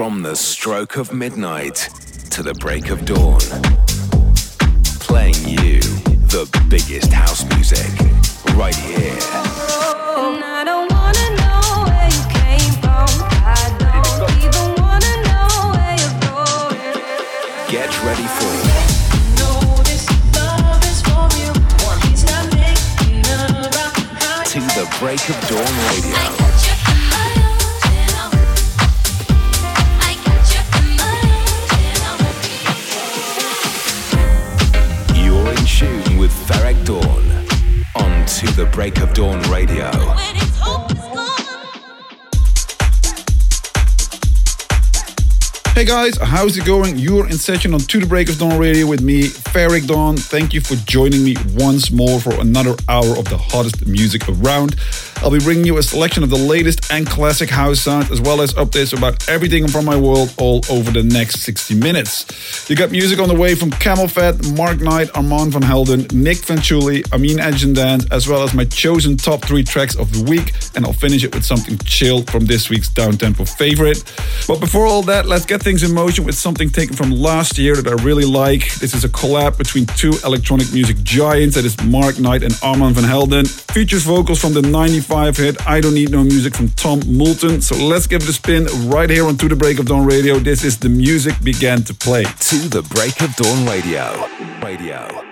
From the stroke of midnight to the break of dawn. Playing you the biggest house music right here. Get ready for To the Break of Dawn Radio. To the Break of Dawn Radio. Hey guys, how's it going? You're in session on To the Break of Dawn Radio with me, Ferreck Dawn. Thank you for joining me once more for another hour of the hottest music around. I'll be bringing you a selection of the latest and classic house sound, as well as updates about everything from my world all over the next 60 minutes. You got music on the way from CamelPhat, Mark Knight, Armand van Helden, Nic Fanciulli, Amine Edge & DANCE, as well as my chosen top three tracks of the week. And I'll finish it with something chill from this week's downtempo favorite. But before all that, let's get things in motion with something taken from last year that I really like. This is a collab between two electronic music giants, that is Mark Knight and Armand van Helden. Features vocals from the 95 5 hit I Don't Need No Music from Tom Moulton. So let's give it a spin right here on To The Break of Dawn Radio. This is The Music Began to Play. To The Break of Dawn Radio. Radio.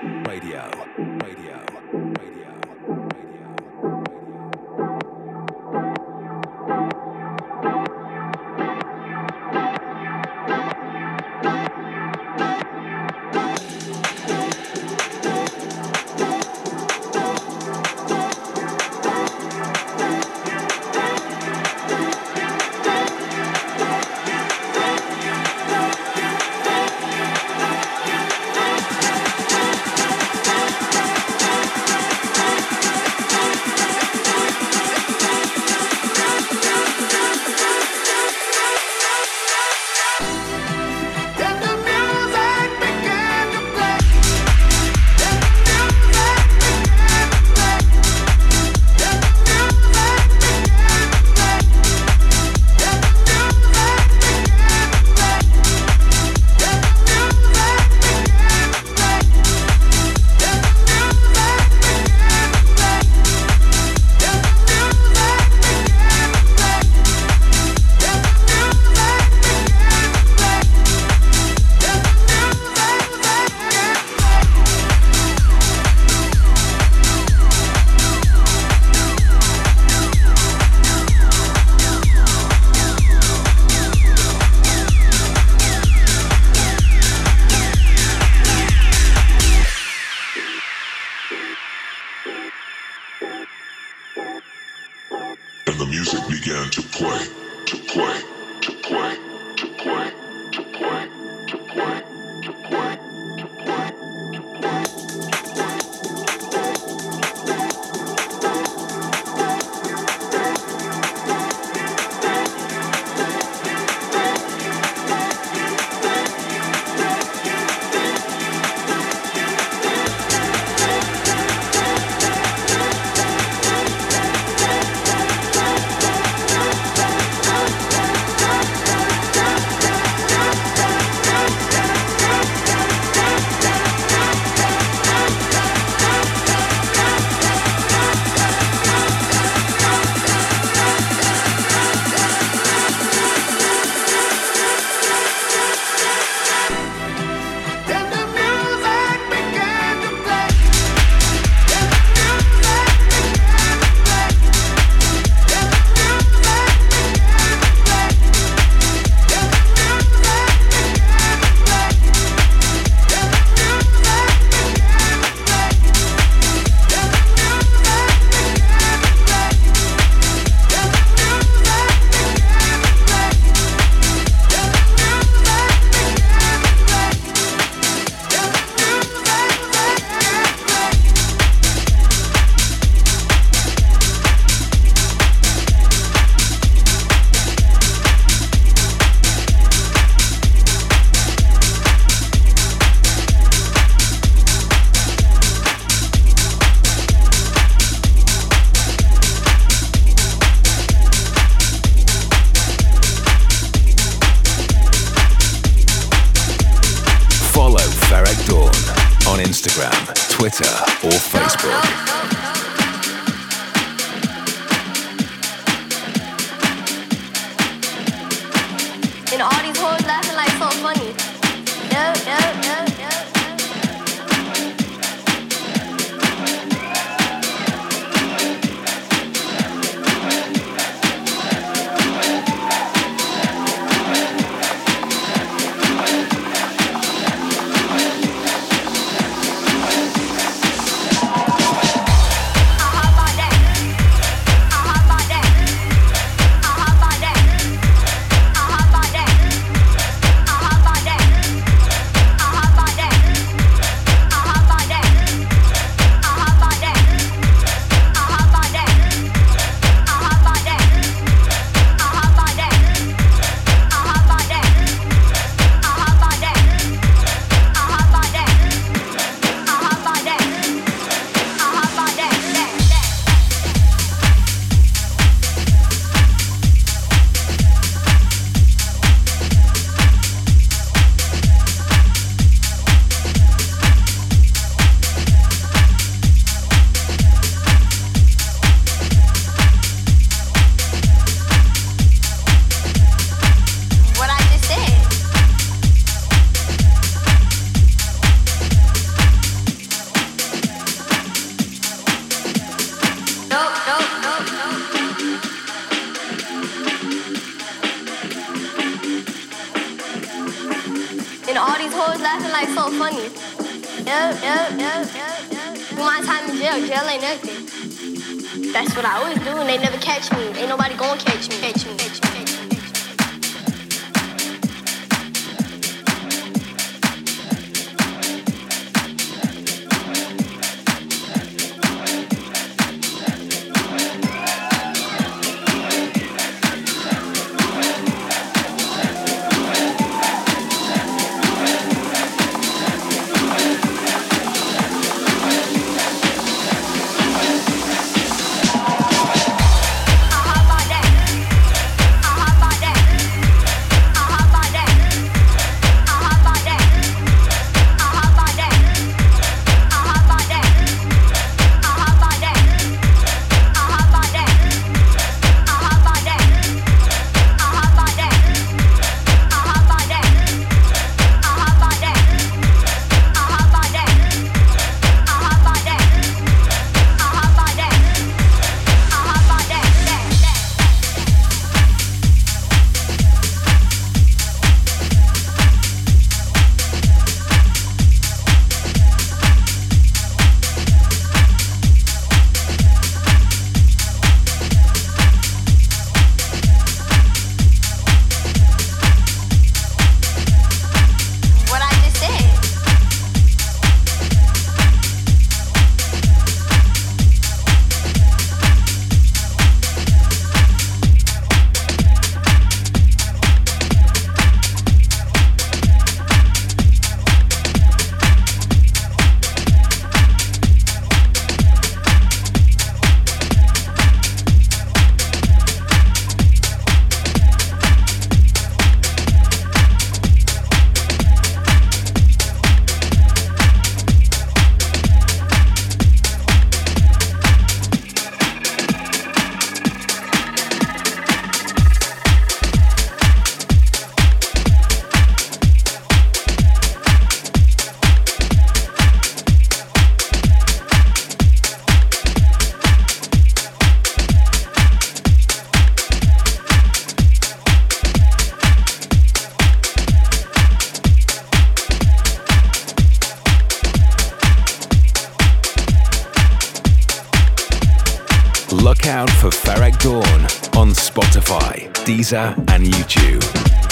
Deezer, and YouTube.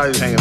Out, but hanging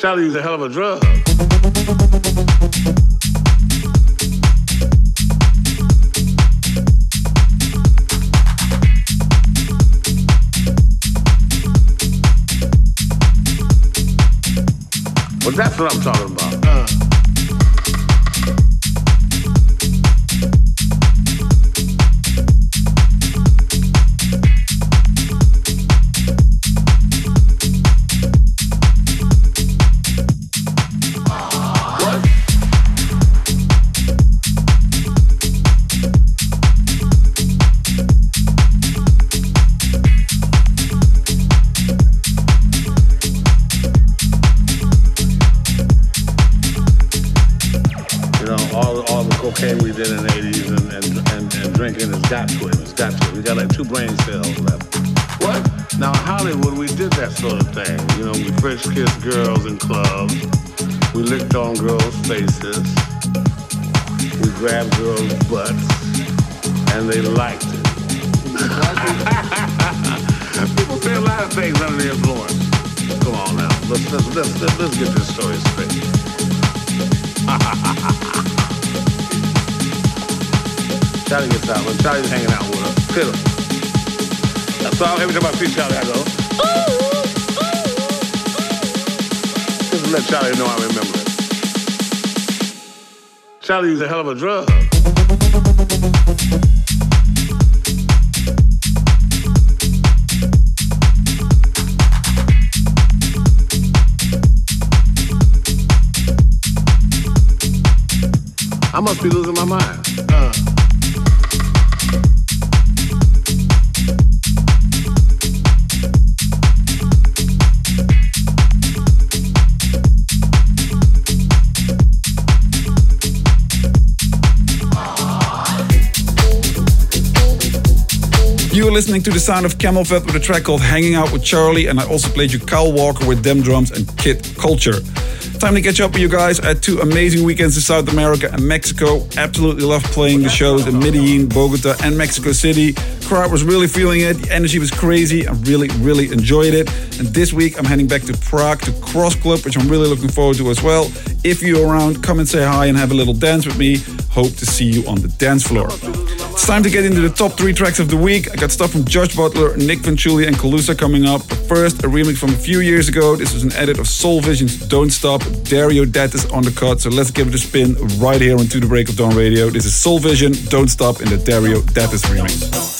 Charlie used a hell of a drug. Well, that's what I'm talking about. Charlie used a hell of a drug. I must be losing my mind. Uh. Were listening to the sound of CamelPhat with a track called Hanging Out with Charlie, and I also played you Kyle Walker with Dem Drums and Kid Culture. Time to catch up with you guys. I had two amazing weekends in South America and Mexico. Absolutely loved playing the shows in Medellin, Bogota, and Mexico City. Crowd was really feeling it. The energy was crazy. I really, really enjoyed it. And this week I'm heading back to Prague to Cross Club, which I'm really looking forward to as well. If you're around, come and say hi and have a little dance with me. Hope to see you on the dance floor. It's time to get into the top three tracks of the week. I got stuff from Josh Butler, Nic Fanciulli, and Calussa coming up. But first, a remix from a few years ago. This was an edit of Soul Vision's Don't Stop. Dario D'Attis on the cut. So let's give it a spin right here on To the Break of Dawn Radio. This is Soul Vision, Don't Stop in the Dario D'Attis remix.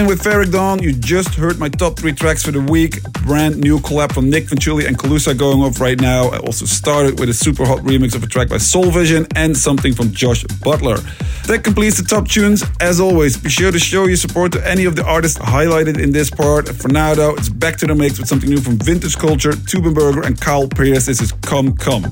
You with Ferreck Dawn. You just heard my top three tracks for the week. Brand new collab from Nic Fanciulli and Calussa going off right now. I also started with a super hot remix of a track by Soul Vision and something from Josh Butler. That completes the top tunes. As always, be sure to show your support to any of the artists highlighted in this part. For now, though, it's back to the mix with something new from Vintage Culture, Tube & Berger, and Kyle Pearce. This is Come Come.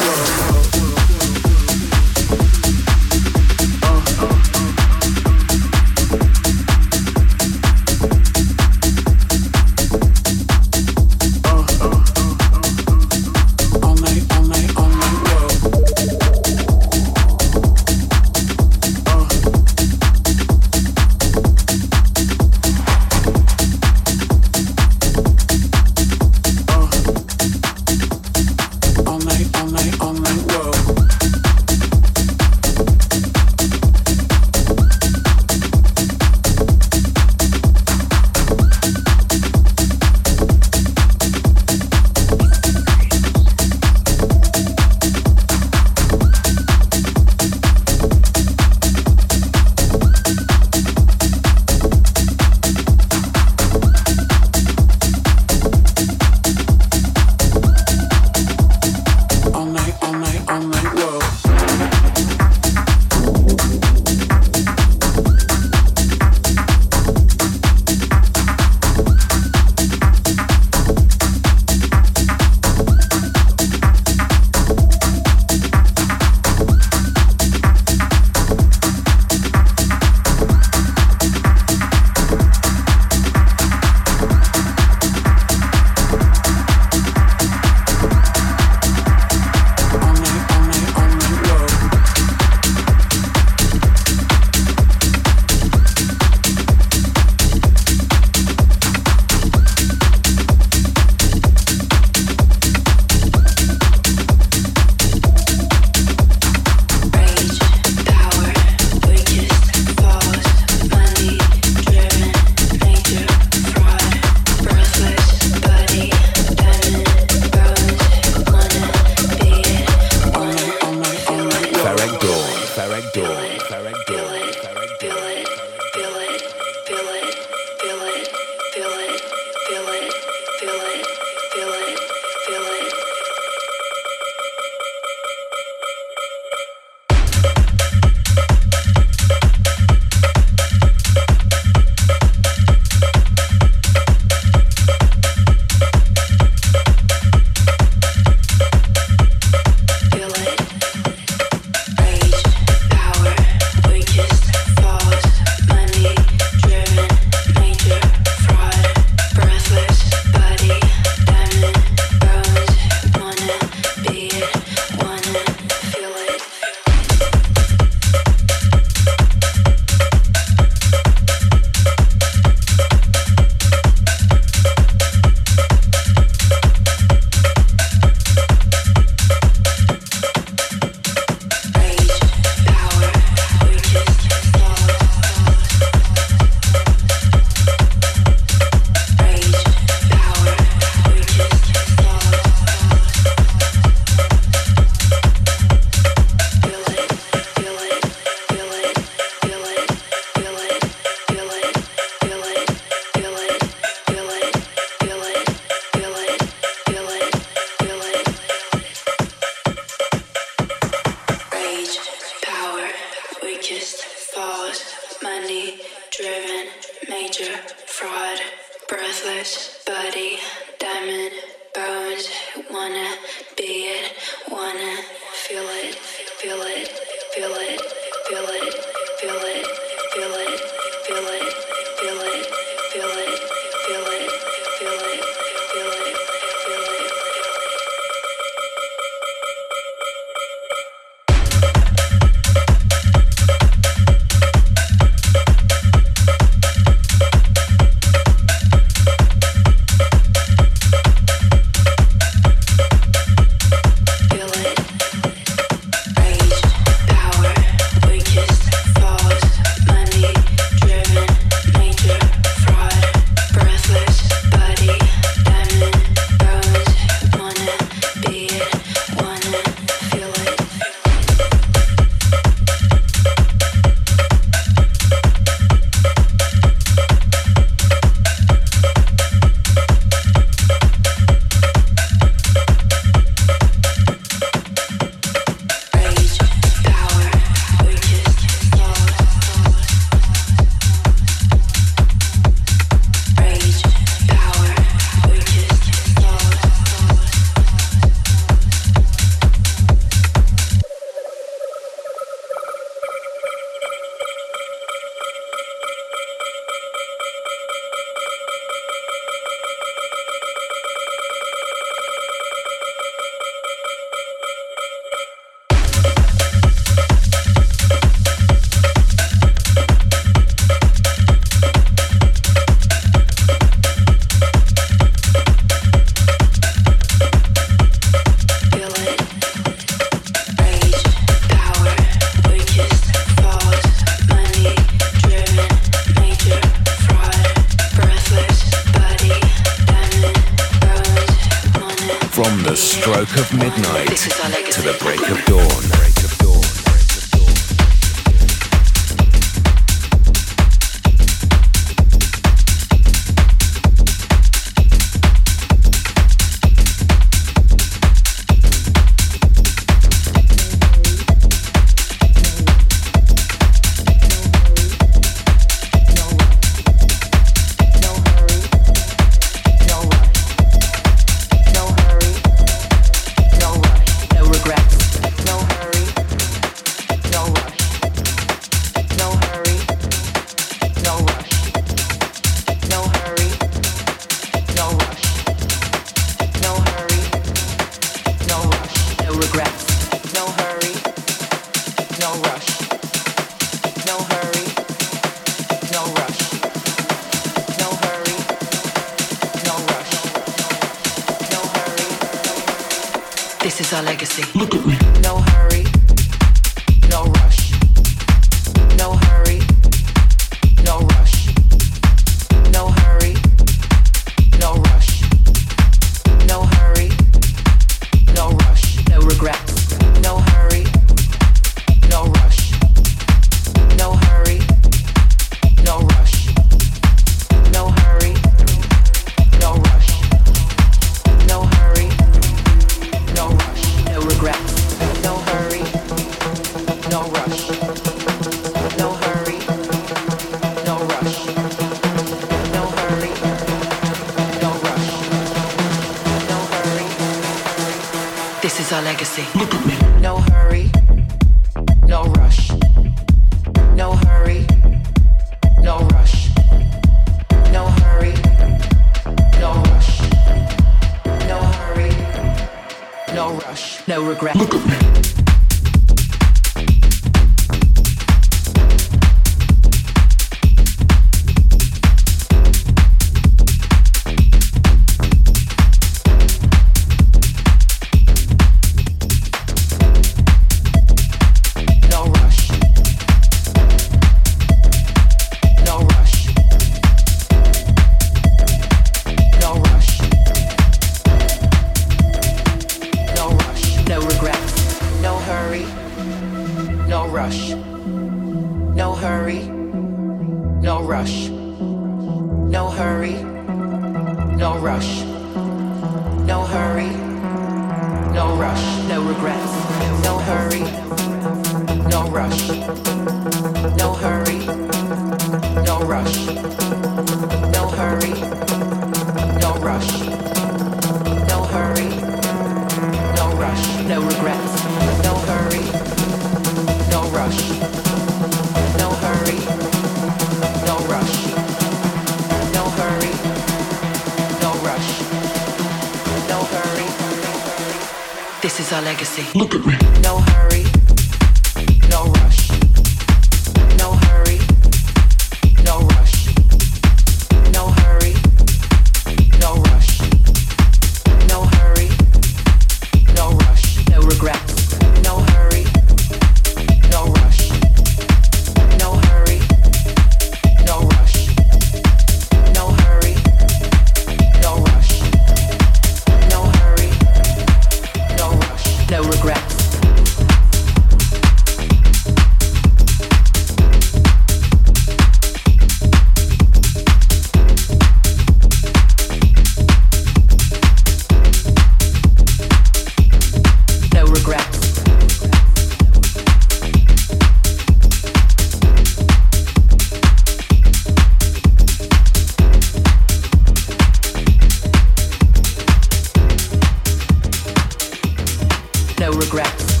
no regrets.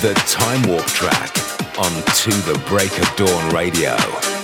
the Time Warp track to the break of dawn radio.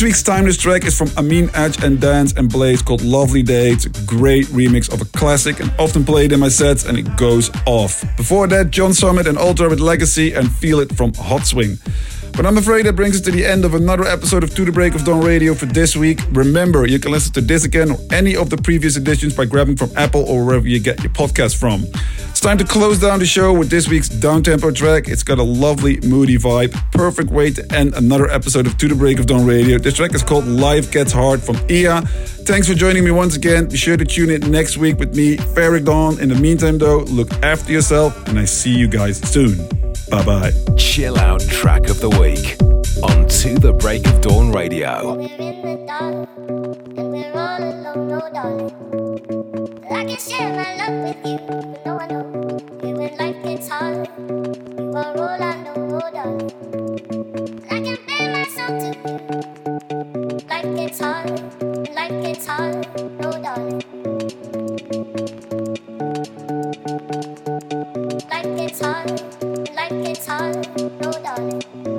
This week's timeless track is from Amine Edge and Dance and Blaze called Lovelee Dae. It's a great remix of a classic and often played in my sets and it goes off. Before that, John Summit and VLTRA with Legacy and Feel It from Hotswing. But I'm afraid that brings us to the end of another episode of To the Break of Dawn Radio for this week. Remember, you can listen to this again or any of the previous editions by grabbing from Apple or wherever you get your podcast from. It's time to close down the show with this week's downtempo track. It's got a lovely, moody vibe. Perfect way to end another episode of To the Break of Dawn Radio. This track is called Life Gets Hard from Ia. Thanks for joining me once again. Be sure to tune in next week with me, Ferreck Dawn. In the meantime, though, look after yourself, and I see you guys soon. Bye bye. Chill out track of the week on To the Break of Dawn Radio. Share my love with you, but no, I know you when life gets hard. You are all I know, darling. I can bear myself to you. Life gets hard, life gets hard, no, darling. Life gets hard, life gets hard, no, darling.